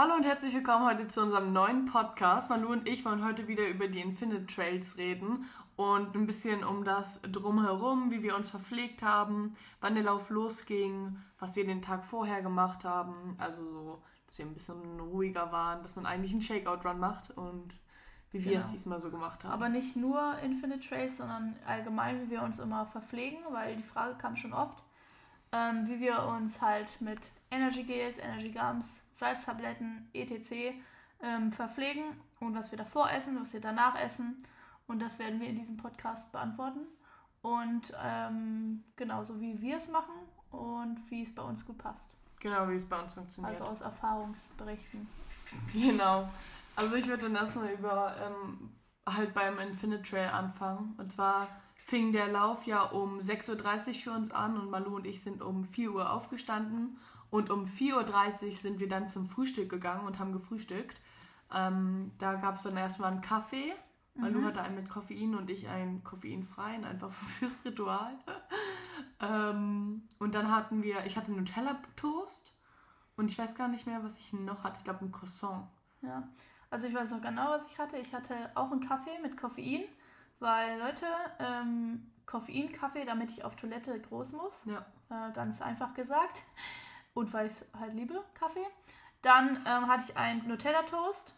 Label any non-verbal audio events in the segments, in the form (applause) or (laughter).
Hallo und herzlich willkommen heute zu unserem neuen Podcast. Manu und ich wollen heute wieder über die Infinite Trails reden und ein bisschen um das Drumherum, wie wir uns verpflegt haben, wann der Lauf losging, was wir den Tag vorher gemacht haben. Also so, dass wir ein bisschen ruhiger waren, dass man eigentlich einen Shakeout-Run macht und wie wir Genau. es diesmal so gemacht haben. Aber nicht nur Infinite Trails, sondern allgemein, wie wir uns immer verpflegen, weil die Frage kam schon oft, ähm, wie wir uns halt mit Energy Gels, Energy Gums, Salztabletten, etc. Ähm, verpflegen und was wir davor essen, was wir danach essen. Und das werden wir in diesem Podcast beantworten. Und ähm, genauso wie wir es machen und wie es bei uns gut passt. genau, wie es bei uns funktioniert. Also aus Erfahrungsberichten. (laughs) Genau. Also ich würde dann erstmal über ähm, halt beim Infinite Trail anfangen. Und zwar fing der Lauf ja um 6.30 Uhr für uns an und Malu und ich sind um 4 Uhr aufgestanden. Und um 4.30 Uhr sind wir dann zum Frühstück gegangen und haben gefrühstückt. Ähm, da gab es dann erstmal einen Kaffee. Malu Mhm. hatte einen mit Koffein und ich einen koffeinfreien, einfach (laughs) fürs Ritual. ähm, und dann hatten wir, ich hatte Nutella-Toast und ich weiß gar nicht mehr, was ich noch hatte. Ich glaube, ein Croissant. Ja, also ich weiß noch genau, was ich hatte. Ich hatte auch einen Kaffee mit Koffein, weil Leute, ähm, Koffein-Kaffee, damit ich auf Toilette groß muss. Ja. Äh, ganz einfach gesagt. Und weil ich es halt liebe, Kaffee. Dann ähm, hatte ich einen Nutella-Toast,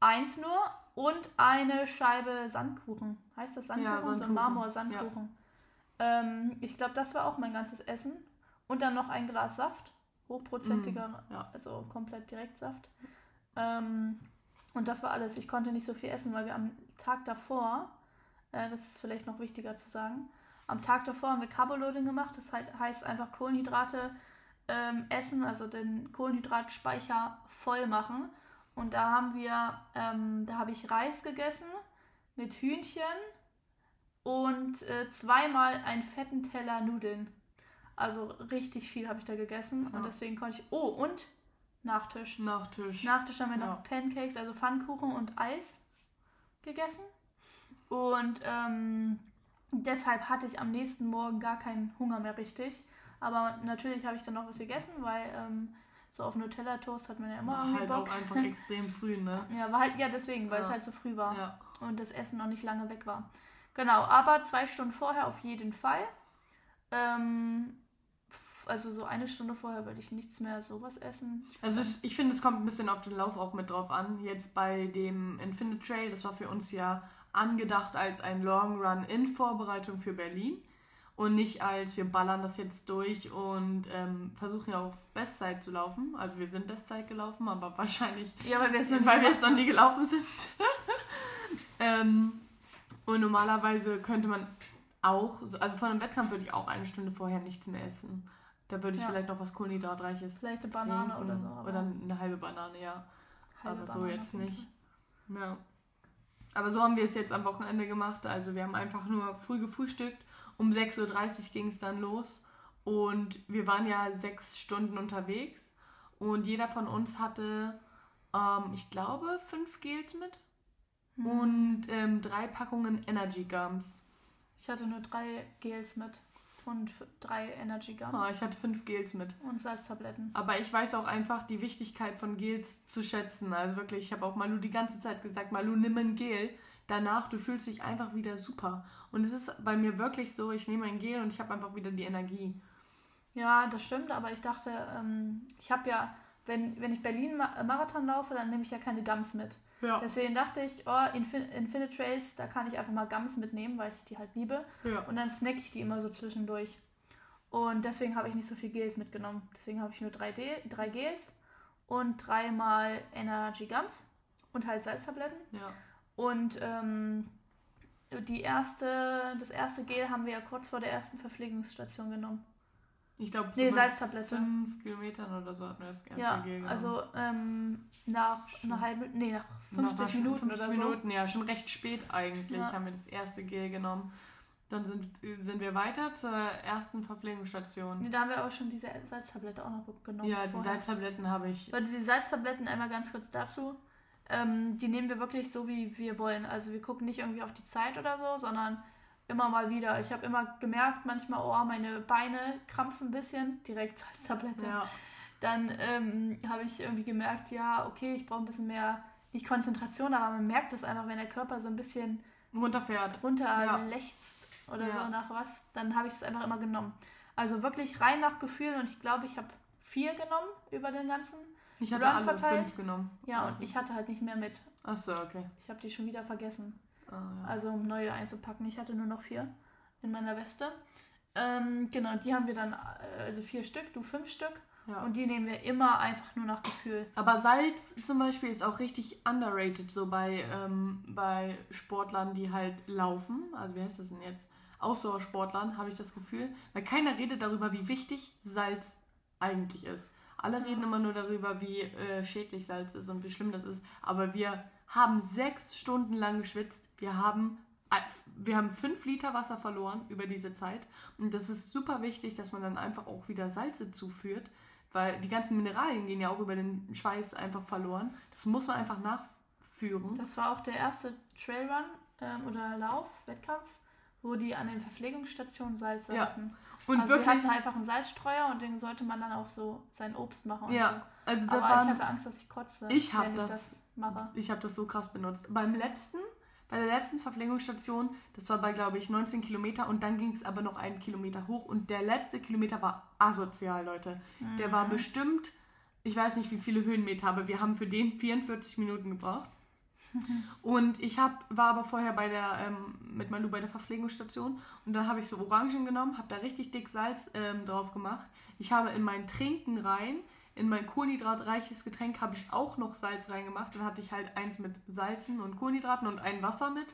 eins nur, und eine Scheibe Sandkuchen. Heißt das Sandkuchen? Ja, So ein Sandkuchen. Marmor-Sandkuchen. Ähm, ich glaube, das war auch mein ganzes Essen. Und dann noch ein Glas Saft. Hochprozentiger, Mm, ja. also komplett Direktsaft. Ähm, und das war alles. Ich konnte nicht so viel essen, weil wir am Tag davor, äh, das ist vielleicht noch wichtiger zu sagen, am Tag davor haben wir Carboloading gemacht. Das halt, heißt einfach Kohlenhydrate ähm, essen, also den Kohlenhydratspeicher voll machen. Und da haben wir, ähm, da habe ich Reis gegessen mit Hühnchen und äh, zweimal einen fetten Teller Nudeln. Also richtig viel habe ich da gegessen Ja. und deswegen konnte ich. Oh, und Nachtisch. Nachtisch. Nachtisch haben wir Ja. noch Pancakes, also Pfannkuchen und Eis gegessen. Und ähm, deshalb hatte ich am nächsten Morgen gar keinen Hunger mehr richtig. Aber natürlich habe ich dann noch was gegessen, weil ähm, so auf Nutella-Toast hat man ja immer War irgendwie halt Bock. auch einfach (laughs) extrem früh, ne? Ja, war halt, ja, deswegen, weil Ja. es halt so früh war Ja. und das Essen noch nicht lange weg war. Genau, aber zwei Stunden vorher auf jeden Fall. Ähm, also so eine Stunde vorher würde ich nichts mehr sowas essen. Ich Also ich, ich finde, es kommt ein bisschen auf den Lauf auch mit drauf an. Jetzt bei dem Infinite Trail, das war für uns ja angedacht als ein Long Run in Vorbereitung für Berlin und nicht als wir ballern das jetzt durch und ähm, versuchen ja auf Bestzeit zu laufen. Also wir sind Bestzeit gelaufen, aber wahrscheinlich ja, weil wir es noch nie gelaufen sind. (laughs) ähm, und normalerweise könnte man auch, also von einem Wettkampf würde ich auch eine Stunde vorher nichts mehr essen. Da würde ich Ja. vielleicht noch was Kohlenhydratreiches Vielleicht eine Banane trinken oder so. Oder eine halbe Banane, ja. halbe aber so Banane jetzt auf jeden nicht. Ja. Aber so haben wir es jetzt am Wochenende gemacht. Also wir haben einfach nur früh gefrühstückt. Um 6.30 Uhr ging es dann los. Und wir waren ja sechs Stunden unterwegs. Und jeder von uns hatte, ähm, ich glaube, fünf Gels mit. Hm. Und ähm, drei Packungen Energy Gums. Ich hatte nur drei Gels mit und drei Energy Gums Ah, ich hatte fünf Gels mit. und Salztabletten. Aber ich weiß auch einfach die Wichtigkeit von Gels zu schätzen. Also wirklich, ich habe auch Malu die ganze Zeit gesagt, Malu, nimm ein Gel. Danach, du fühlst dich einfach wieder super. Und es ist bei mir wirklich so, ich nehme ein Gel und ich habe einfach wieder die Energie. Ja, das stimmt, aber ich dachte, ähm, ich habe ja, wenn, wenn ich Berlin-Marathon laufe, dann nehme ich ja keine Gums mit. Ja. Deswegen dachte ich, oh, Infin Infinite Trails, da kann ich einfach mal Gums mitnehmen, weil ich die halt liebe. ja. Und dann snack ich die immer so zwischendurch. Und deswegen habe ich nicht so viel Gels mitgenommen. Deswegen habe ich nur drei, D drei Gels und dreimal Energy Gums und halt Salztabletten. ja. Und ähm, die erste, das erste Gel haben wir ja kurz vor der ersten Verpflegungsstation genommen. Ich glaube, Nee, Salztablette. fünf Kilometern oder so hatten wir das erste Ja, Gel genommen. also ähm, nach Schon. einer halben, nee, nach Nach 50 einer- Minuten 50 oder so. Minuten, ja, schon recht spät eigentlich Ja. haben wir das erste Gel genommen. Dann sind, sind wir weiter zur ersten Verpflegungsstation. Nee, da haben wir aber schon diese Salztablette auch noch genommen. Ja, die vorher. Salztabletten habe ich. Leute, die Salztabletten einmal ganz kurz dazu. Ähm, die nehmen wir wirklich so, wie wir wollen. Also wir gucken nicht irgendwie auf die Zeit oder so, sondern immer mal wieder. Ich habe immer gemerkt, manchmal, oh, meine Beine krampfen ein bisschen. Direkt Salztablette. Ja. dann ähm, habe ich irgendwie gemerkt, ja, okay, ich brauche ein bisschen mehr, nicht Konzentration, aber man merkt es einfach, wenn der Körper so ein bisschen runterfährt, runterlächzt ja. oder ja. so nach was, dann habe ich es einfach immer genommen. Also wirklich rein nach Gefühl und ich glaube, ich habe vier genommen über den ganzen Ich hatte alle verteilt. fünf genommen. Ja, und ich hatte halt nicht mehr mit. Ach so, okay. Ich habe die schon wieder vergessen. Ja. Also um neue einzupacken. Ich hatte nur noch vier in meiner Weste. Ähm, genau, die haben wir dann, äh, also vier Stück, du fünf Stück. Ja. Und die nehmen wir immer einfach nur nach Gefühl. Aber Salz zum Beispiel ist auch richtig underrated, so bei, ähm, bei Sportlern, die halt laufen. Also wie heißt das denn jetzt? Ausdauersportlern habe ich das Gefühl. Weil keiner redet darüber, wie wichtig Salz eigentlich ist. Alle reden immer nur darüber, wie äh, schädlich Salz ist und wie schlimm das ist. Aber wir haben sechs Stunden lang geschwitzt. Wir haben wir haben fünf Liter Wasser verloren über diese Zeit. Und das ist super wichtig, dass man dann einfach auch wieder Salze zuführt, weil die ganzen Mineralien gehen ja auch über den Schweiß einfach verloren. Das muss man einfach nachführen. Das war auch der erste Trailrun ähm, oder Lauf, Wettkampf, wo die an den Verpflegungsstationen Salze ja. hatten. Und also wirklich, sie hatten einfach einen Salzstreuer und den sollte man dann auch so sein Obst machen. ja, so. also da Aber waren, ich hatte Angst, dass ich kotze, ich wenn das, ich das mache. Ich habe das so krass benutzt. Beim letzten bei der letzten Verpflegungsstation, das war bei, glaube ich, 19 Kilometer und dann ging es aber noch einen Kilometer hoch und der letzte Kilometer war asozial, Leute. Mhm. Der war mhm. bestimmt, ich weiß nicht, wie viele Höhenmeter, aber wir haben für den 44 Minuten gebraucht. (laughs) Und ich hab, war aber vorher bei der, ähm, mit Malu bei der Verpflegungsstation und dann habe ich so Orangen genommen, habe da richtig dick Salz ähm, drauf gemacht. Ich habe in mein Trinken rein in mein kohlenhydratreiches Getränk habe ich auch noch Salz reingemacht. Dann hatte ich halt eins mit Salzen und Kohlenhydraten und ein Wasser mit.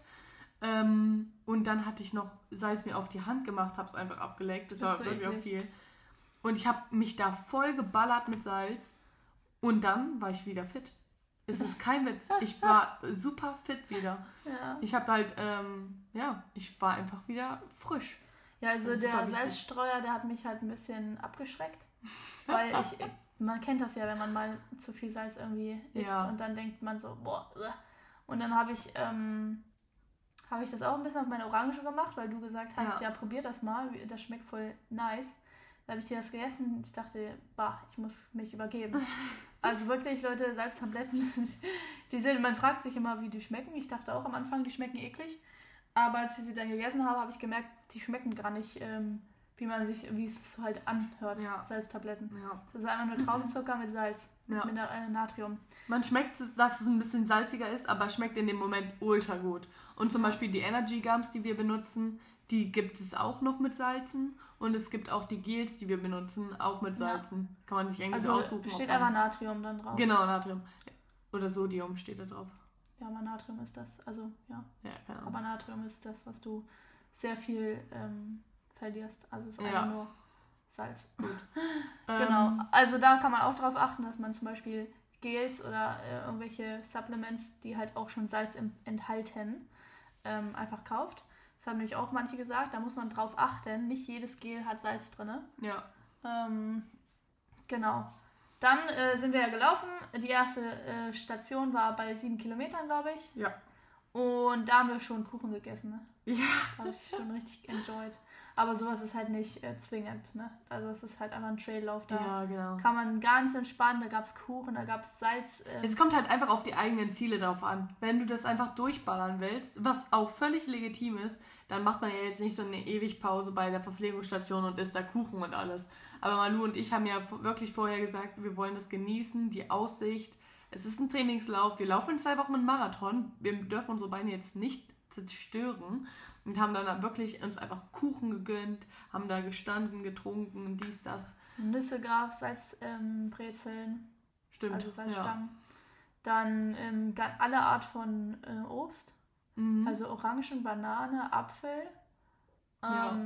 Ähm, und dann hatte ich noch Salz mir auf die Hand gemacht, habe es einfach abgelegt. Das, das war so wirklich auch viel. Und ich habe mich da voll geballert mit Salz. Und dann war ich wieder fit. Es ist kein Witz. (laughs) Ich war super fit wieder. Ja. Ich habe halt, ähm, ja, ich war einfach wieder frisch. Ja, also der Salzstreuer, der hat mich halt ein bisschen abgeschreckt. (laughs) Weil ich man kennt das ja, wenn man mal zu viel Salz irgendwie isst ja. und dann denkt man so, boah. Und dann habe ich, ähm, habe ich das auch ein bisschen auf meine Orange gemacht, weil du gesagt hast, ja, ja probier das mal, das schmeckt voll nice. Da habe ich dir das gegessen und ich dachte, bah, ich muss mich übergeben. (laughs) also wirklich, Leute, Salztabletten, (laughs) die sind, man fragt sich immer, wie die schmecken. Ich dachte auch am Anfang, die schmecken eklig. Aber als ich sie dann gegessen habe, habe ich gemerkt, die schmecken gar nicht ähm, wie man sich, wie es halt anhört, ja. Salztabletten. Ja. Das ist einfach nur Traubenzucker mit Salz, ja. mit äh, Natrium. Man schmeckt, dass es ein bisschen salziger ist, aber schmeckt in dem Moment ultra gut. Und zum Beispiel die Energy Gums, die wir benutzen, die gibt es auch noch mit Salzen. Und es gibt auch die Gels, die wir benutzen, auch mit Salzen. Ja. Kann man sich irgendwie also aussuchen. steht einfach Natrium dann drauf. Genau, Natrium. Oder Sodium steht da drauf. Ja, aber Natrium ist das. Also, ja. Ja, keine Ahnung. Aber Natrium ist das, was du sehr viel ähm, verlierst. Also es ist ja. einfach nur Salz. (clears throat) Gut. genau. Ähm. Also da kann man auch darauf achten, dass man zum Beispiel Gels oder äh, irgendwelche Supplements, die halt auch schon Salz im, enthalten, ähm, einfach kauft. Das haben nämlich auch manche gesagt, da muss man drauf achten. Nicht jedes Gel hat Salz drin. Ja. Ähm, genau. Dann äh, sind wir ja gelaufen. Die erste äh, Station war bei sieben Kilometern, glaube ich. Ja. Und da haben wir schon Kuchen gegessen. Ne? Ja. Habe ich schon richtig enjoyed. Aber sowas ist halt nicht äh, zwingend, ne? Also es ist halt einfach ein Traillauf da. Ja, genau. Kann man ganz entspannen, da gab es Kuchen, da gab es Salz. Ähm. Es kommt halt einfach auf die eigenen Ziele drauf an. Wenn du das einfach durchballern willst, was auch völlig legitim ist, dann macht man ja jetzt nicht so eine Ewigpause bei der Verpflegungsstation und isst da Kuchen und alles. Aber Malu und ich haben ja wirklich vorher gesagt, wir wollen das genießen, die Aussicht. Es ist ein Trainingslauf. Wir laufen in zwei Wochen einen Marathon. Wir dürfen unsere Beine jetzt nicht zerstören und haben dann wirklich uns einfach Kuchen gegönnt, haben da gestanden, getrunken und dies, das. Nüsse gab es als ähm, Brezeln. Stimmt. Also Salzstangen. Ja. Dann ähm, alle Art von äh, Obst. Mhm. Also Orangen, Banane, Apfel. Ähm, ja.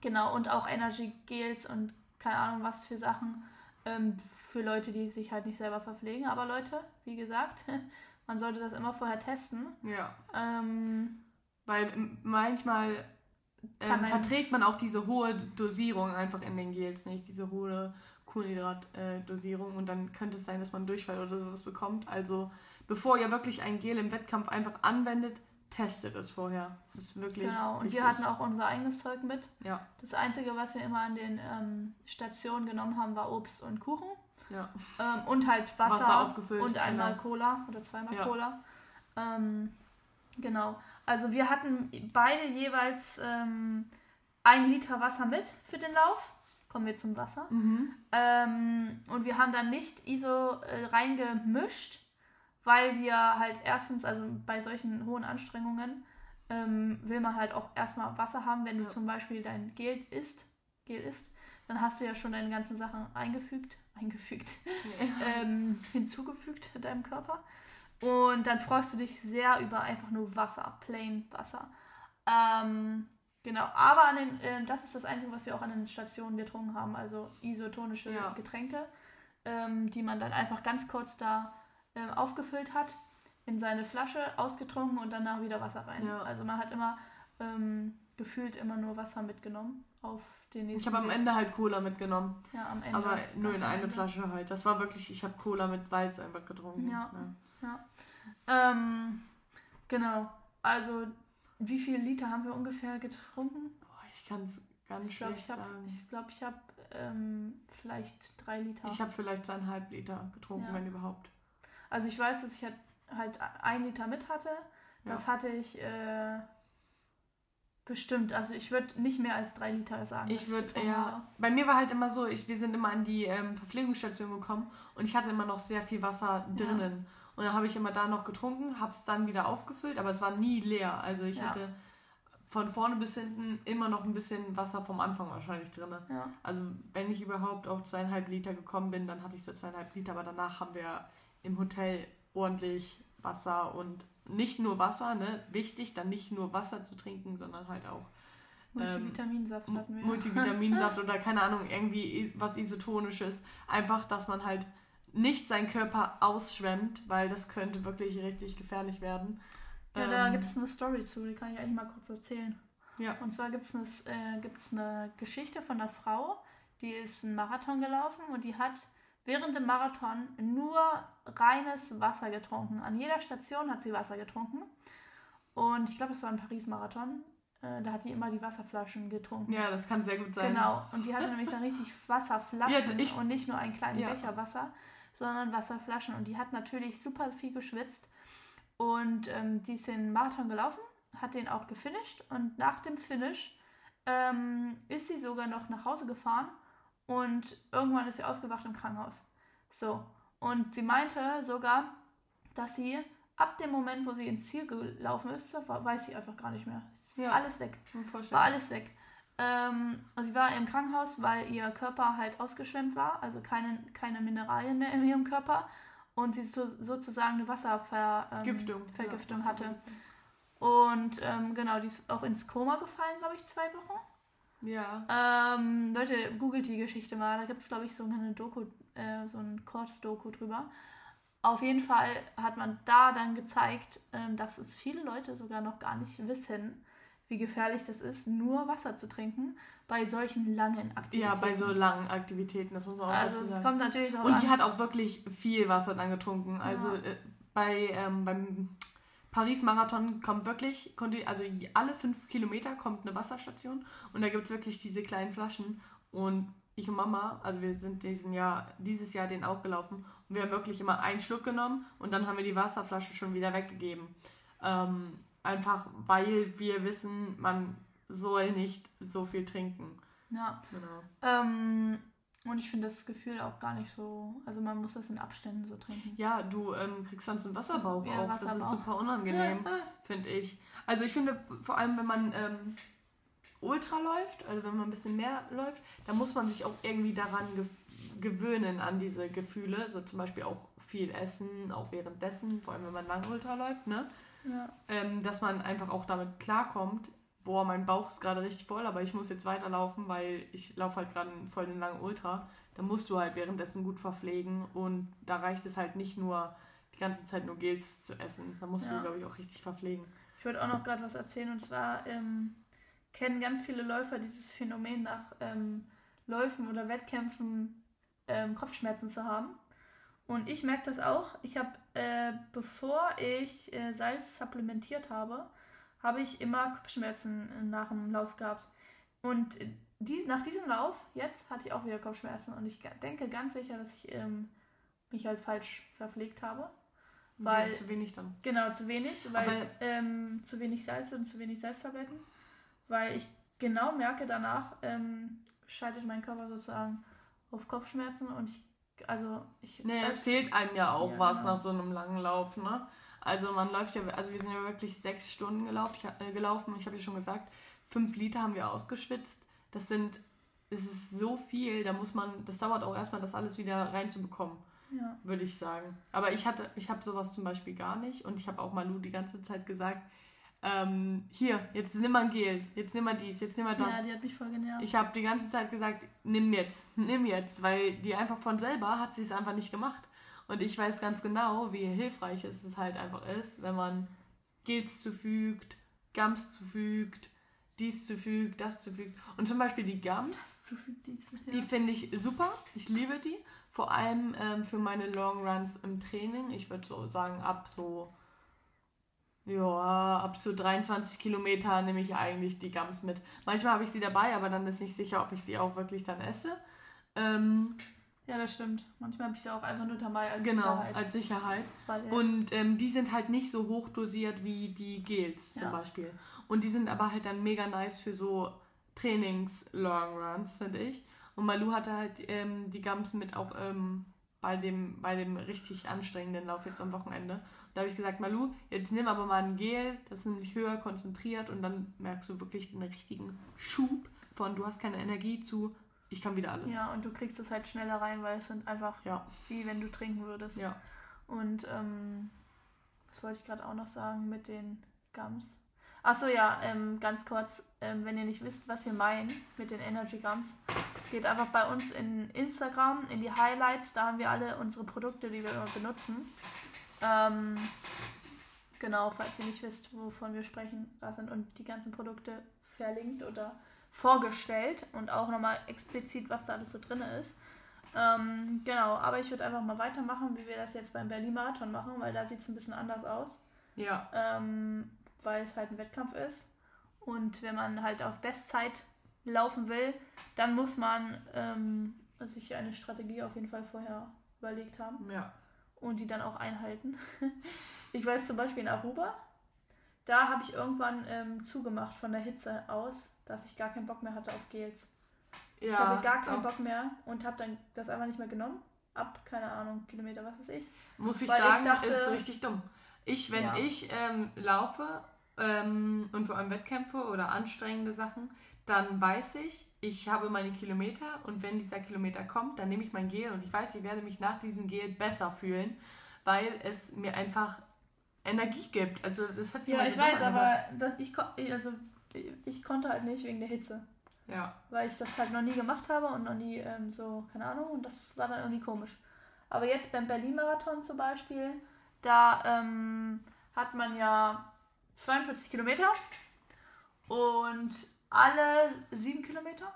Genau, und auch Energy Gels und keine Ahnung was für Sachen. Ähm, für Leute, die sich halt nicht selber verpflegen. Aber Leute, wie gesagt, (laughs) man sollte das immer vorher testen. Ja. Ähm, weil manchmal ähm, verträgt man auch diese hohe Dosierung einfach in den Gels nicht, diese hohe Kohlenhydratdosierung und dann könnte es sein, dass man Durchfall oder sowas bekommt. Also bevor ihr wirklich ein Gel im Wettkampf einfach anwendet, testet es vorher. Es ist wirklich. Genau, und wichtig. wir hatten auch unser eigenes Zeug mit. Ja, Das Einzige, was wir immer an den ähm, Stationen genommen haben, war Obst und Kuchen. Ja. Ähm, und halt Wasser, Wasser aufgefüllt, und einmal genau. Cola oder zweimal Ja. Cola. Ähm, genau. Also wir hatten beide jeweils ähm, ein Liter Wasser mit für den Lauf. Kommen wir zum Wasser. Mhm. Ähm, und wir haben dann nicht ISO äh, reingemischt, weil wir halt erstens, also bei solchen hohen Anstrengungen, ähm, will man halt auch erstmal Wasser haben, wenn du Ja. zum Beispiel dein Gel isst, Gel isst, dann hast du ja schon deine ganzen Sachen eingefügt, eingefügt, (laughs) ähm, hinzugefügt in deinem Körper. Und dann freust du dich sehr über einfach nur Wasser, plain Wasser. Ähm, genau, aber an den, äh, das ist das Einzige, was wir auch an den Stationen getrunken haben, also isotonische Ja. Getränke, ähm, die man dann einfach ganz kurz da ähm, aufgefüllt hat, in seine Flasche ausgetrunken und danach wieder Wasser rein. Ja. Also man hat immer ähm, gefühlt immer nur Wasser mitgenommen auf Ich habe am. Ende halt Cola mitgenommen. ja, am Ende, Aber nur in eine Ende. Flasche halt. Das war wirklich, ich habe Cola mit Salz einfach getrunken. Ja. Ähm, genau. Also, wie viele Liter haben wir ungefähr getrunken? Boah, ich kann es ganz ich glaube, schlecht ich habe sagen. ich glaub, ich hab, ähm, vielleicht drei Liter. Ich habe vielleicht zweieinhalb Liter getrunken, Ja. wenn überhaupt. also, ich weiß, dass ich halt, halt ein Liter mit hatte. Das hatte ich äh, bestimmt. Also, ich würde nicht mehr als drei Liter sagen. Ich würde, ja. habe. Bei mir war halt immer so, ich, wir sind immer an die ähm, Verpflegungsstation gekommen und ich hatte immer noch sehr viel Wasser Ja. drinnen. Und dann habe ich immer da noch getrunken, habe es dann wieder aufgefüllt, aber es war nie leer. Also ich Ja. hatte von vorne bis hinten immer noch ein bisschen Wasser vom Anfang wahrscheinlich drin. Ja. Also wenn ich überhaupt auf zweieinhalb Liter gekommen bin, dann hatte ich so zweieinhalb Liter, aber danach haben wir im Hotel ordentlich Wasser und nicht nur Wasser, ne? Wichtig, dann nicht nur Wasser zu trinken, sondern halt auch Multivitaminsaft hatten wir. Multivitaminsaft (laughs) oder keine Ahnung, irgendwie was Isotonisches. Einfach, dass man halt nicht seinen Körper ausschwemmt, weil das könnte wirklich richtig gefährlich werden. Ja, da Ähm, gibt es eine Story zu, die kann ich eigentlich mal kurz erzählen. Ja. Und zwar gibt es eine, äh, gibt's eine Geschichte von einer Frau, die ist einen Marathon gelaufen und die hat während dem Marathon nur reines Wasser getrunken. An jeder Station hat sie Wasser getrunken. Und ich glaube, das war ein Paris-Marathon. Äh, da hat die immer die Wasserflaschen getrunken. ja, das kann sehr gut sein. Genau. Und die hatte nämlich dann richtig (laughs) Wasserflaschen Ja, ich- und nicht nur einen kleinen Ja. Becher Wasser, sondern Wasserflaschen. Und die hat natürlich super viel geschwitzt. Und ähm, die ist den Marathon gelaufen, hat den auch gefinisht. Und nach dem Finish ähm, ist sie sogar noch nach Hause gefahren. Und irgendwann ist sie aufgewacht im Krankenhaus. So. Und sie meinte sogar, dass sie ab dem Moment, wo sie ins Ziel gelaufen ist, weiß sie einfach gar nicht mehr. Ja. Alles weg. War alles weg. Ähm, also sie war im Krankenhaus, weil ihr Körper halt ausgeschwemmt war, also keine, keine Mineralien mehr in ihrem Körper und sie so, sozusagen eine Wasservergiftung ähm, ja, hatte. Und ähm, genau, die ist auch ins Koma gefallen, glaube ich, zwei Wochen. Ja. Ähm, Leute, googelt die Geschichte mal. Da gibt es, glaube ich, so eine Doku, äh, so ein Kurzdoku drüber. Auf jeden Fall hat man da dann gezeigt, ähm, dass es viele Leute sogar noch gar nicht wissen, wie gefährlich das ist, nur Wasser zu trinken bei solchen langen Aktivitäten. Ja, bei so langen Aktivitäten, das muss man auch Also dazu es sagen. kommt natürlich darauf Und die an. hat auch wirklich viel Wasser dann getrunken. Also äh, bei, ähm, beim Paris-Marathon kommt wirklich, also alle fünf Kilometer kommt eine Wasserstation und da gibt es wirklich diese kleinen Flaschen. Und ich und Mama, also wir sind diesen Jahr, dieses Jahr den auch gelaufen und wir haben wirklich immer einen Schluck genommen und dann haben wir die Wasserflasche schon wieder weggegeben. Ähm, einfach weil wir wissen, man soll nicht so viel trinken. Ja. Genau. Ähm, und ich finde das Gefühl auch gar nicht so. Also man muss das in Abständen so trinken. Ja, du ähm, kriegst sonst einen Wasserbauch Ja, auf. Das ist Wasserbauch. super unangenehm, (laughs) finde ich. Also ich finde, vor allem wenn man ähm, Ultra läuft, also wenn man ein bisschen mehr läuft, da muss man sich auch irgendwie daran gew- gewöhnen, an diese Gefühle. So zum Beispiel auch viel essen, auch währenddessen, vor allem wenn man lang Ultra läuft, ne? Ja. Ähm, dass man einfach auch damit klarkommt, boah, mein Bauch ist gerade richtig voll, aber ich muss jetzt weiterlaufen, weil ich laufe halt gerade voll den langen Ultra. Da musst du halt währenddessen gut verpflegen und da reicht es halt nicht nur die ganze Zeit nur Gels zu essen. Da musst Ja. du, glaube ich, auch richtig verpflegen. Ich wollte auch noch gerade was erzählen und zwar ähm, kennen ganz viele Läufer dieses Phänomen nach ähm, Läufen oder Wettkämpfen ähm, Kopfschmerzen zu haben. Und ich merke das auch. Ich habe, äh, bevor ich äh, Salz supplementiert habe, habe ich immer Kopfschmerzen nach dem Lauf gehabt. Und dies, nach diesem Lauf, jetzt hatte ich auch wieder Kopfschmerzen. Und ich denke ganz sicher, dass ich ähm, mich halt falsch verpflegt habe. Weil, ja, zu wenig dann. Genau, zu wenig, weil ähm, zu wenig Salz und zu wenig Salztabletten. Weil ich genau merke, danach ähm, schaltet mein Körper sozusagen auf Kopfschmerzen und ich, also ich. Nee, es fehlt einem ja auch ja, was genau. nach so einem langen Lauf, ne? Also man läuft ja, also wir sind ja wirklich sechs Stunden gelaufen. Ich, äh, gelaufen. ich habe ja schon gesagt, fünf Liter haben wir ausgeschwitzt. Das sind, es ist so viel, da muss man, das dauert auch erstmal, das alles wieder reinzubekommen ja. würde ich sagen. Aber ich hatte, ich habe sowas zum Beispiel gar nicht und ich habe auch Malu die ganze Zeit gesagt, ähm, hier, jetzt nimm mal Gel, jetzt nimm mal dies, jetzt nimm mal das. Ja, die hat mich voll genervt. Ich habe die ganze Zeit gesagt, nimm jetzt, nimm jetzt, weil die einfach von selber hat sie es einfach nicht gemacht. Und ich weiß ganz genau, wie hilfreich es halt einfach ist, wenn man Gels zufügt, Gums zufügt, dies zufügt, das zufügt. Und zum Beispiel die Gums, zufügt, dies, ja. die finde ich super. Ich liebe die. Vor allem ähm, für meine Long Runs im Training. Ich würde so sagen, ab so, ja, ab so 23 Kilometer nehme ich eigentlich die Gums mit. Manchmal habe ich sie dabei, aber dann ist nicht sicher, ob ich die auch wirklich dann esse. Ähm, ja, das stimmt. Manchmal habe ich sie auch einfach nur dabei als genau, Sicherheit. Genau, als Sicherheit. Weil, ja. Und ähm, die sind halt nicht so hoch dosiert wie die Gels ja. zum Beispiel. Und die sind aber halt dann mega nice für so Trainings-Long Runs, finde ich. Und Malu hatte halt ähm, die Gums mit auch ähm, bei, dem, bei dem richtig anstrengenden Lauf jetzt am Wochenende. Da habe ich gesagt, Malu, jetzt nimm aber mal ein Gel, das ist nämlich höher konzentriert und dann merkst du wirklich den richtigen Schub von du hast keine Energie zu ich kann wieder alles. Ja, und du kriegst es halt schneller rein, weil es sind einfach ja. wie wenn du trinken würdest. Ja. Und ähm, was wollte ich gerade auch noch sagen mit den Gums? Achso, ja, ähm, ganz kurz, ähm, wenn ihr nicht wisst, was wir meinen mit den Energy Gums, geht einfach bei uns in Instagram, in die Highlights, da haben wir alle unsere Produkte, die wir immer benutzen. Ähm, genau, falls ihr nicht wisst, wovon wir sprechen, da sind und die ganzen Produkte verlinkt oder vorgestellt und auch nochmal explizit, was da alles so drin ist. Ähm, genau, aber ich würde einfach mal weitermachen, wie wir das jetzt beim Berlin-Marathon machen, weil da sieht es ein bisschen anders aus. Ja. Ähm, weil es halt ein Wettkampf ist. Und wenn man halt auf Bestzeit laufen will, dann muss man ähm, sich eine Strategie auf jeden Fall vorher überlegt haben. Ja. Und die dann auch einhalten. (laughs) ich weiß zum Beispiel in Aruba, da habe ich irgendwann ähm, zugemacht von der Hitze aus, dass ich gar keinen Bock mehr hatte auf Gels. Ja, ich hatte gar keinen Bock mehr und habe dann das einfach nicht mehr genommen. Ab, keine Ahnung, Kilometer, was weiß ich. Muss ich Weil sagen, ich dachte, ist richtig dumm. Ich, wenn ja. ich ähm, laufe ähm, und vor allem Wettkämpfe oder anstrengende Sachen, dann weiß ich, ich habe meine Kilometer und wenn dieser Kilometer kommt, dann nehme ich mein Gel und ich weiß, ich werde mich nach diesem Gel besser fühlen, weil es mir einfach Energie gibt. Also das hat sich Ja, ich weiß, aber das, ich, also, ich konnte halt nicht wegen der Hitze. Ja. Weil ich das halt noch nie gemacht habe und noch nie ähm, so, keine Ahnung, und das war dann irgendwie komisch. Aber jetzt beim Berlin-Marathon zum Beispiel, da ähm, hat man ja 42 Kilometer und alle sieben Kilometer?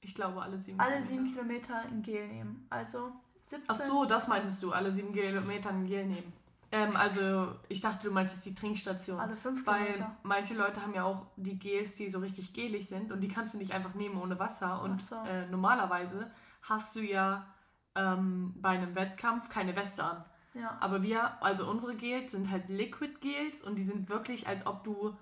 Ich glaube, alle sieben Alle sieben Kilometer ein Gel nehmen. Also 17. Ach so, das meintest du, alle sieben Kilometer ein Gel nehmen. Ähm, also, ich dachte, du meintest die Trinkstation. Alle fünf Kilometer. Weil manche Leute haben ja auch die Gels, die so richtig gelig sind und die kannst du nicht einfach nehmen ohne Wasser. Und so. äh, normalerweise hast du ja ähm, bei einem Wettkampf keine Weste an. Ja. Aber wir, also unsere Gels sind halt Liquid Gels und die sind wirklich, als ob du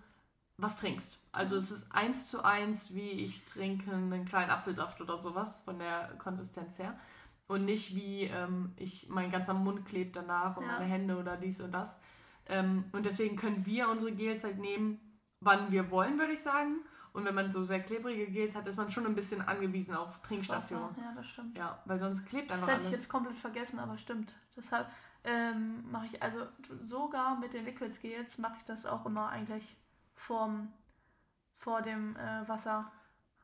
was trinkst. Also es ist eins zu eins, wie ich trinke einen kleinen Apfelsaft oder sowas von der Konsistenz her. Und nicht wie ähm, ich, mein ganzer Mund klebt danach und ja. meine Hände oder dies und das. Ähm, und deswegen können wir unsere Gels halt nehmen, wann wir wollen, würde ich sagen. Und wenn man so sehr klebrige Gels hat, ist man schon ein bisschen angewiesen auf Trinkstationen. Ja, das stimmt. Ja, weil sonst klebt einfach Das hätte alles. ich jetzt komplett vergessen, aber stimmt. Deshalb ähm, mache ich, also sogar mit den Liquids Gels mache ich das auch immer eigentlich vorm, vor dem äh, Wasser.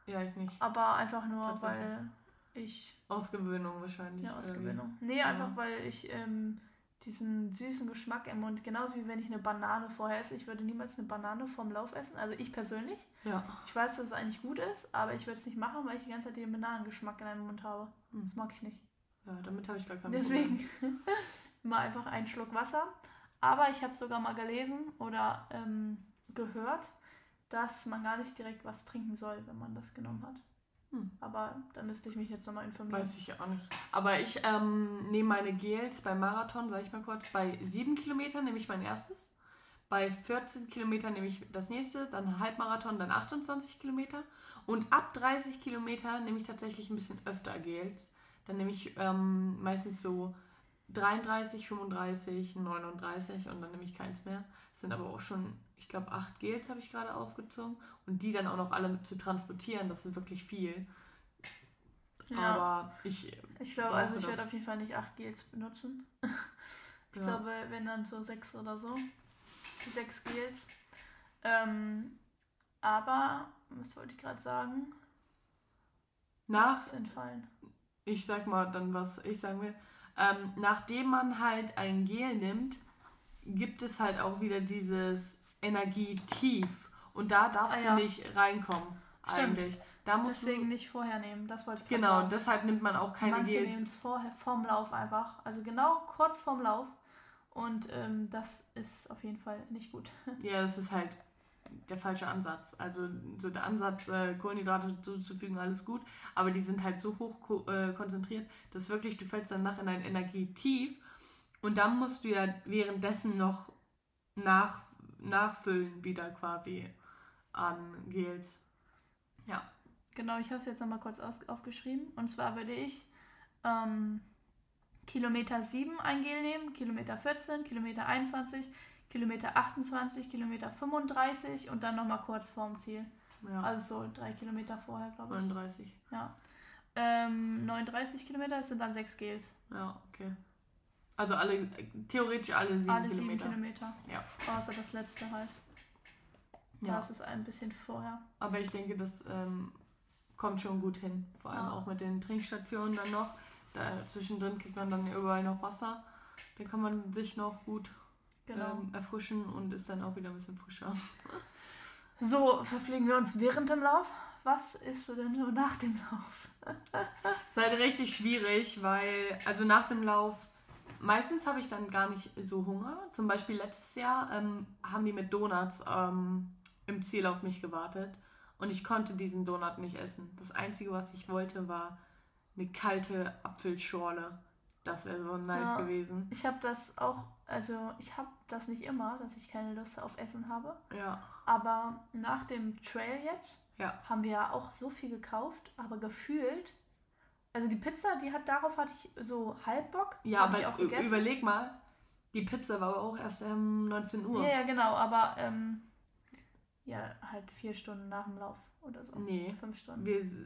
Ja, ich nicht. Aber einfach nur, weil ich Ausgewöhnung wahrscheinlich. Ja, Ausgewöhnung. Ähm, nee, einfach ja. weil ich ähm, diesen süßen Geschmack im Mund, genauso wie wenn ich eine Banane vorher esse. Ich würde niemals eine Banane vorm Lauf essen. Also ich persönlich. Ja. Ich weiß, dass es eigentlich gut ist, aber ich würde es nicht machen, weil ich die ganze Zeit den Bananengeschmack in meinem Mund habe. Hm. Das mag ich nicht. Ja, damit habe ich gar keinen Deswegen (laughs) mal einfach einen Schluck Wasser. Aber ich habe sogar mal gelesen oder ähm, gehört, dass man gar nicht direkt was trinken soll, wenn man das genommen hat. Hm. Aber da müsste ich mich jetzt nochmal informieren. Weiß ich auch nicht. Aber ich ähm, nehme meine Gels beim Marathon, sage ich mal kurz, bei 7 Kilometern nehme ich mein erstes. Bei 14 Kilometern nehme ich das nächste, dann Halbmarathon, dann 28 Kilometer. Und ab 30 Kilometer nehme ich tatsächlich ein bisschen öfter Gels. Dann nehme ich ähm, meistens so 33, 35, 39 und dann nehme ich keins mehr. Es sind aber auch schon, ich glaube, acht Gels habe ich gerade aufgezogen. Und die dann auch noch alle zu transportieren, das ist wirklich viel. Ja. Aber ich. Ich glaube, also ich werde auf jeden Fall nicht acht Gels benutzen. (laughs) Ich Ja. glaube, wenn dann so sechs oder so. Sechs Gels. Ähm, aber, was wollte ich gerade sagen? Nach, ist entfallen. ich sag mal dann, was ich sagen will. Ähm, nachdem man halt ein Gel nimmt, gibt es halt auch wieder dieses Energietief. Und da darfst Ah, ja. du nicht reinkommen, Stimmt. eigentlich. Da musst Deswegen nicht vorher nehmen, das wollte ich du. Genau, sagen. deshalb nimmt man auch keine Manche Gels. nehmen es vorher vorm Lauf einfach. Also genau kurz vorm Lauf. Und ähm, das ist auf jeden Fall nicht gut. (laughs) Ja, das ist halt der falsche Ansatz. Also so der Ansatz, äh, Kohlenhydrate zuzufügen, alles gut, aber die sind halt so hoch ko äh, konzentriert, dass wirklich du fällst danach in ein Energietief und dann musst du ja währenddessen noch nach, nachfüllen wieder quasi an Gels. Ja. Genau, ich habe es jetzt nochmal kurz aufgeschrieben. Und zwar würde ich ähm, Kilometer 7 ein Gel nehmen, Kilometer 14, Kilometer 21, Kilometer 28, Kilometer 35 und dann nochmal kurz vorm Ziel. Ja. Also so drei Kilometer vorher, glaube ich. 39. Ja. Ähm, 39 Kilometer, das sind dann sechs Gels. Ja, okay. Also alle, theoretisch alle sieben Alle sieben Kilometer. Kilometer. Ja. Außer das letzte halt. Ja. Das ist ein bisschen vorher. Aber ich denke, das ähm, kommt schon gut hin. Vor allem Ja. auch mit den Trinkstationen dann noch. Da zwischendrin kriegt man dann überall noch Wasser. Da kann man sich noch gut Genau. ähm, erfrischen und ist dann auch wieder ein bisschen frischer. (laughs) So, verpflegen wir uns während dem Lauf. Was isst du denn so nach dem Lauf? ist halt richtig schwierig, weil, also nach dem Lauf, meistens habe ich dann gar nicht so Hunger. Zum Beispiel letztes Jahr ähm, haben die mit Donuts ähm, im Ziel auf mich gewartet und ich konnte diesen Donut nicht essen. Das Einzige, was ich wollte, war eine kalte Apfelschorle. Das wäre so nice Ja. gewesen. Ich habe das auch, also ich habe das nicht immer, dass ich keine Lust auf Essen habe. Ja, Aber nach dem Trail jetzt ja. haben wir ja auch so viel gekauft, aber gefühlt. Also die Pizza, die hat darauf hatte ich so halb Bock. Ja, aber ich auch gegessen. überleg mal, die Pizza war aber auch erst um 19 Uhr. Ja, ja, genau, aber ähm, ja, halt vier Stunden nach dem Lauf oder so. Nee. Fünf Stunden. Wir, (laughs) Wir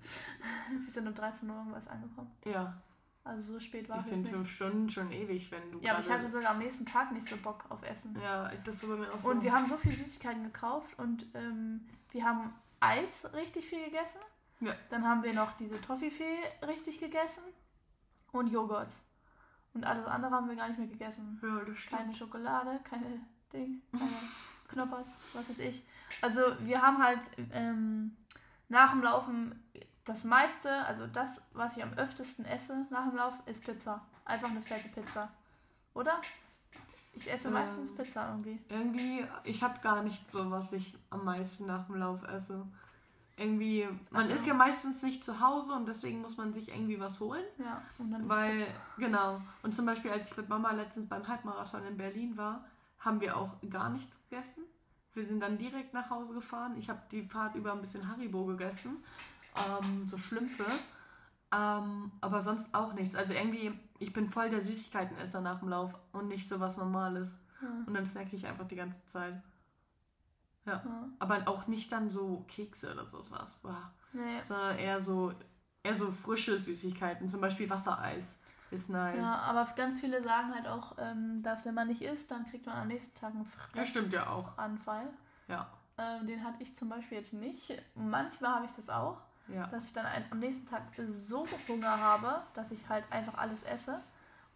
sind um 13 Uhr irgendwas angekommen. ja, Also so spät war ich es jetzt finde fünf Stunden schon ewig, wenn du Ja, aber ich hatte sogar am nächsten Tag nicht so Bock auf Essen. Ja, das war bei mir auch so. Und wir haben so viel Süßigkeiten gekauft und ähm, wir haben Eis richtig viel gegessen. Ja. Dann haben wir noch diese Toffifee richtig gegessen und Joghurts. Und alles andere haben wir gar nicht mehr gegessen. ja, das stimmt. Keine Schokolade, keine Ding, keine Knoppers, was weiß ich. Also wir haben halt ähm, nach dem Laufen das meiste, also das, was ich am öftesten esse nach dem Lauf, ist Pizza. Einfach eine fette Pizza. Oder? Ich esse Ähm, meistens Pizza irgendwie. Irgendwie, ich habe gar nicht so, was ich am meisten nach dem Lauf esse. Irgendwie, man Also- ist ja meistens nicht zu Hause und deswegen muss man sich irgendwie was holen. Ja, und dann ist Weil, Pizza. genau. Und zum Beispiel, als ich mit Mama letztens beim Halbmarathon in Berlin war, haben wir auch gar nichts gegessen. Wir sind dann direkt nach Hause gefahren. Ich habe die Fahrt über ein bisschen Haribo gegessen. Ähm, so Schlümpfe. Ähm, aber sonst auch nichts. Also irgendwie, ich bin voll der Süßigkeitenesser nach dem Lauf und nicht so was Normales. Ja. Und dann snacke ich einfach die ganze Zeit. Ja. Aber auch nicht dann so Kekse oder so was. Boah. Nee. Sondern eher so, eher so frische Süßigkeiten. Zum Beispiel Wassereis ist nice. Ja, aber ganz viele sagen halt auch, ähm, dass wenn man nicht isst, dann kriegt man am nächsten Tag einen Ja, stimmt ja auch. Anfall. Ja. Ähm, den hatte ich zum Beispiel jetzt nicht. Manchmal habe ich das auch, Ja. dass ich dann am nächsten Tag so Hunger habe, dass ich halt einfach alles esse.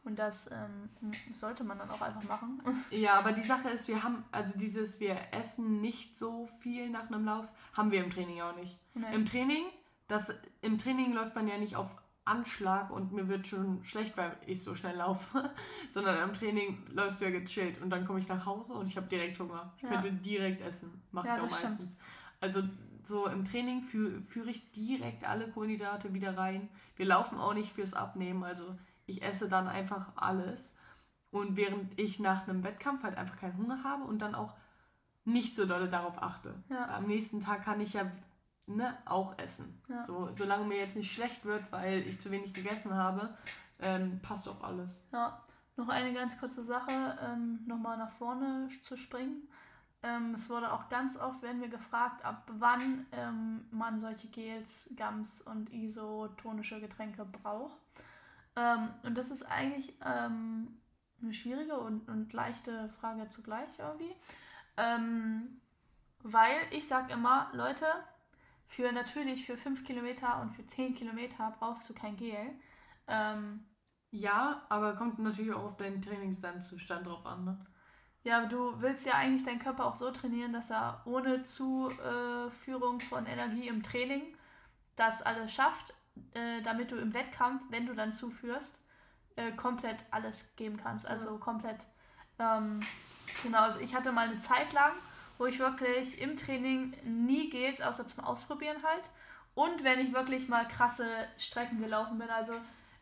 Und das ähm, sollte man dann auch einfach machen. (laughs) Ja, aber die Sache ist, wir haben, also dieses, wir essen nicht so viel nach einem Lauf, haben wir im Training auch nicht. Nee. Im Training, das, im Training läuft man ja nicht auf Anschlag und mir wird schon schlecht, weil ich so schnell laufe, (laughs) sondern am Training läufst du ja gechillt und dann komme ich nach Hause und ich habe direkt Hunger. Ich Ja. könnte direkt essen. Mache Ja, ich auch das stimmt. meistens. Also so im Training führe führe ich direkt alle Kohlenhydrate wieder rein. Wir laufen auch nicht fürs Abnehmen, also ich esse dann einfach alles. Und während ich nach einem Wettkampf halt einfach keinen Hunger habe und dann auch nicht so doll darauf achte. Ja. Am nächsten Tag kann ich ja ne, auch essen. Ja. So, solange mir jetzt nicht schlecht wird, weil ich zu wenig gegessen habe, ähm, passt auch alles. Ja, noch eine ganz kurze Sache, ähm, nochmal nach vorne zu springen. Ähm, es wurde auch ganz oft, werden wir gefragt, ab wann ähm, man solche Gels, Gums und isotonische Getränke braucht. Ähm, und das ist eigentlich ähm, eine schwierige und, und leichte Frage zugleich irgendwie. Ähm, weil ich sage immer, Leute, für natürlich für 5 Kilometer und für 10 Kilometer brauchst du kein Gel. Ähm, Ja, aber kommt natürlich auch auf deinen Trainingszustand drauf an. Ne? Ja, aber du willst ja eigentlich deinen Körper auch so trainieren, dass er ohne Zuführung von Energie im Training das alles schafft, äh, damit du im Wettkampf, wenn du dann zuführst, äh, komplett alles geben kannst. Also komplett, ähm, genau, also ich hatte mal eine Zeit lang, wo ich wirklich im Training nie Gels, außer zum Ausprobieren halt. Und wenn ich wirklich mal krasse Strecken gelaufen bin, also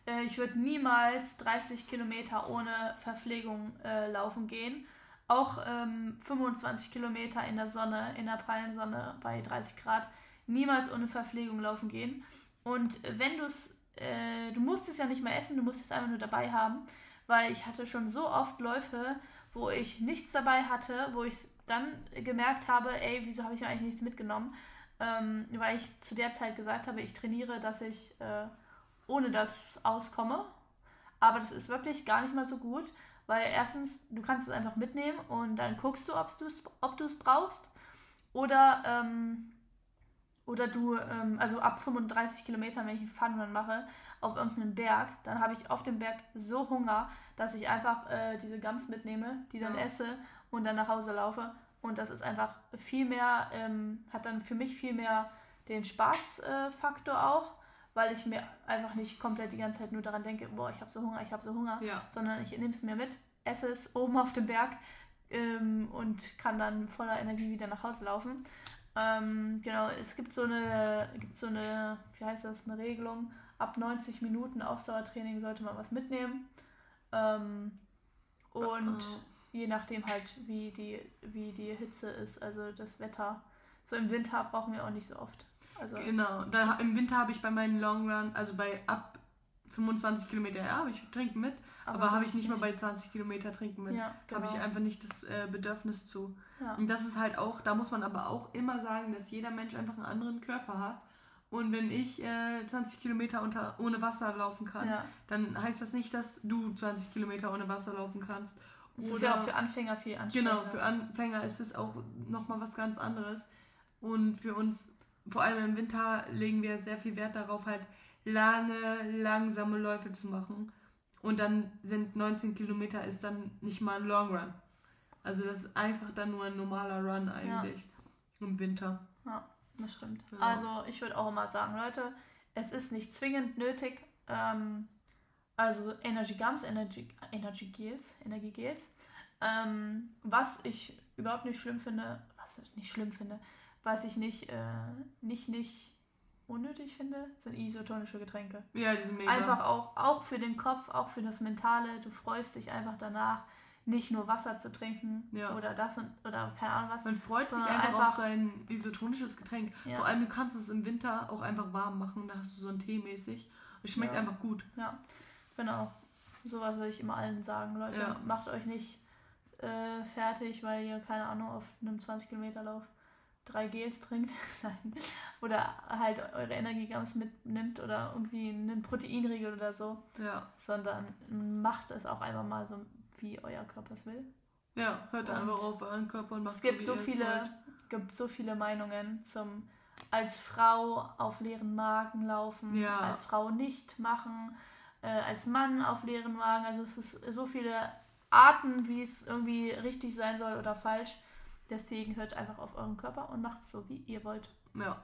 äh, ich würde niemals 30 Kilometer ohne Verpflegung äh, laufen gehen. Auch ähm, 25 Kilometer in der Sonne, in der prallen Sonne bei 30 Grad, niemals ohne Verpflegung laufen gehen. Und wenn du es, äh, du musst es ja nicht mehr essen, du musst es einfach nur dabei haben, weil ich hatte schon so oft Läufe, wo ich nichts dabei hatte, wo ich dann gemerkt habe, ey, wieso habe ich eigentlich nichts mitgenommen? Ähm, weil ich zu der Zeit gesagt habe, ich trainiere, dass ich äh, ohne das auskomme. Aber das ist wirklich gar nicht mal so gut, weil erstens, du kannst es einfach mitnehmen und dann guckst du, ob du es brauchst. Oder, ähm, oder du, ähm, also ab 35 Kilometern, wenn ich einen Funrun mache, auf irgendeinen Berg, dann habe ich auf dem Berg so Hunger, dass ich einfach äh, diese Gums mitnehme, die dann Ja. esse und dann nach Hause laufe. Und das ist einfach viel mehr, ähm, hat dann für mich viel mehr den Spaßfaktor äh, auch, weil ich mir einfach nicht komplett die ganze Zeit nur daran denke, boah, ich habe so Hunger, ich habe so Hunger, Ja. sondern ich nehme es mir mit, esse es oben auf dem Berg ähm, und kann dann voller Energie wieder nach Hause laufen. Ähm, genau, es gibt so eine, gibt so eine, wie heißt das, eine Regelung, ab 90 Minuten Ausdauertraining sollte man was mitnehmen. Ähm, und Äh, je nachdem halt, wie die, wie die Hitze ist, also das Wetter. So im Winter brauchen wir auch nicht so oft. Also, Genau. Da, Im Winter habe ich bei meinen Long Run, also bei ab 25 Kilometer, ja, habe ich trinken mit, aber, habe ich nicht mal bei 20 Kilometer trinken mit. Ja, genau. Habe ich einfach nicht das äh, Bedürfnis zu. Ja. Und das ist halt auch, da muss man aber auch immer sagen, dass jeder Mensch einfach einen anderen Körper hat. Und wenn ich äh, 20 Kilometer unter, ohne Wasser laufen kann, ja. dann heißt das nicht, dass du 20 Kilometer ohne Wasser laufen kannst. Das ist ja auch für Anfänger viel Genau, anstrengender. für Anfänger ist es auch nochmal was ganz anderes. Und für uns, vor allem im Winter, legen wir sehr viel Wert darauf, halt lange, langsame Läufe zu machen. Und dann sind 19 Kilometer ist dann nicht mal ein Long Run. Also das ist einfach dann nur ein normaler Run eigentlich im Winter. Das stimmt. Genau. Also ich würde auch immer sagen, Leute, es ist nicht zwingend nötig, ähm, also Energy Gums, Energy, Energy Gels, Energiegels, ähm, was ich überhaupt nicht schlimm finde, was ich nicht schlimm finde, was ich nicht, äh, nicht, nicht unnötig finde, sind isotonische Getränke. Ja, die sind mega. Einfach auch, auch für den Kopf, auch für das Mentale, du freust dich einfach danach, nicht nur Wasser zu trinken Ja. oder das und, oder keine Ahnung was. Man freut sich einfach, einfach- auf sein isotonisches Getränk. Ja. Vor allem, du kannst es im Winter auch einfach warm machen. Da hast du so einen Tee mäßig. Es schmeckt Ja. einfach gut. Ja, genau. Sowas würde ich immer allen sagen. Leute, macht euch nicht äh, fertig, weil ihr, keine Ahnung, auf einem 20 Kilometer Lauf drei Gels trinkt. (laughs) Nein. Oder halt eure Energiegams mitnimmt oder irgendwie einen Proteinriegel oder so. Ja. Sondern macht es auch einfach mal so, wie euer Körper es will. Ja, hört Und einfach auf euren Körper und macht Es gibt wie so ihr viele, wollt. gibt so viele Meinungen zum als Frau auf leeren Magen laufen, Ja. als Frau nicht machen, äh, als Mann auf leeren Magen. Also es ist so viele Arten, wie es irgendwie richtig sein soll oder falsch. Deswegen hört einfach auf euren Körper und macht es so, wie ihr wollt. Ja.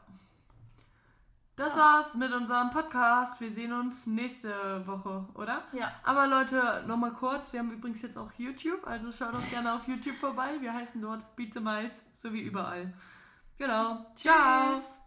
Das war's mit unserem Podcast. Wir sehen uns nächste Woche, oder? Ja. Aber Leute, nochmal kurz. Wir haben übrigens jetzt auch YouTube, also schaut uns gerne auf YouTube vorbei. Wir heißen dort Beat the Miles, so wie überall. Genau. Ciao. Tschüss.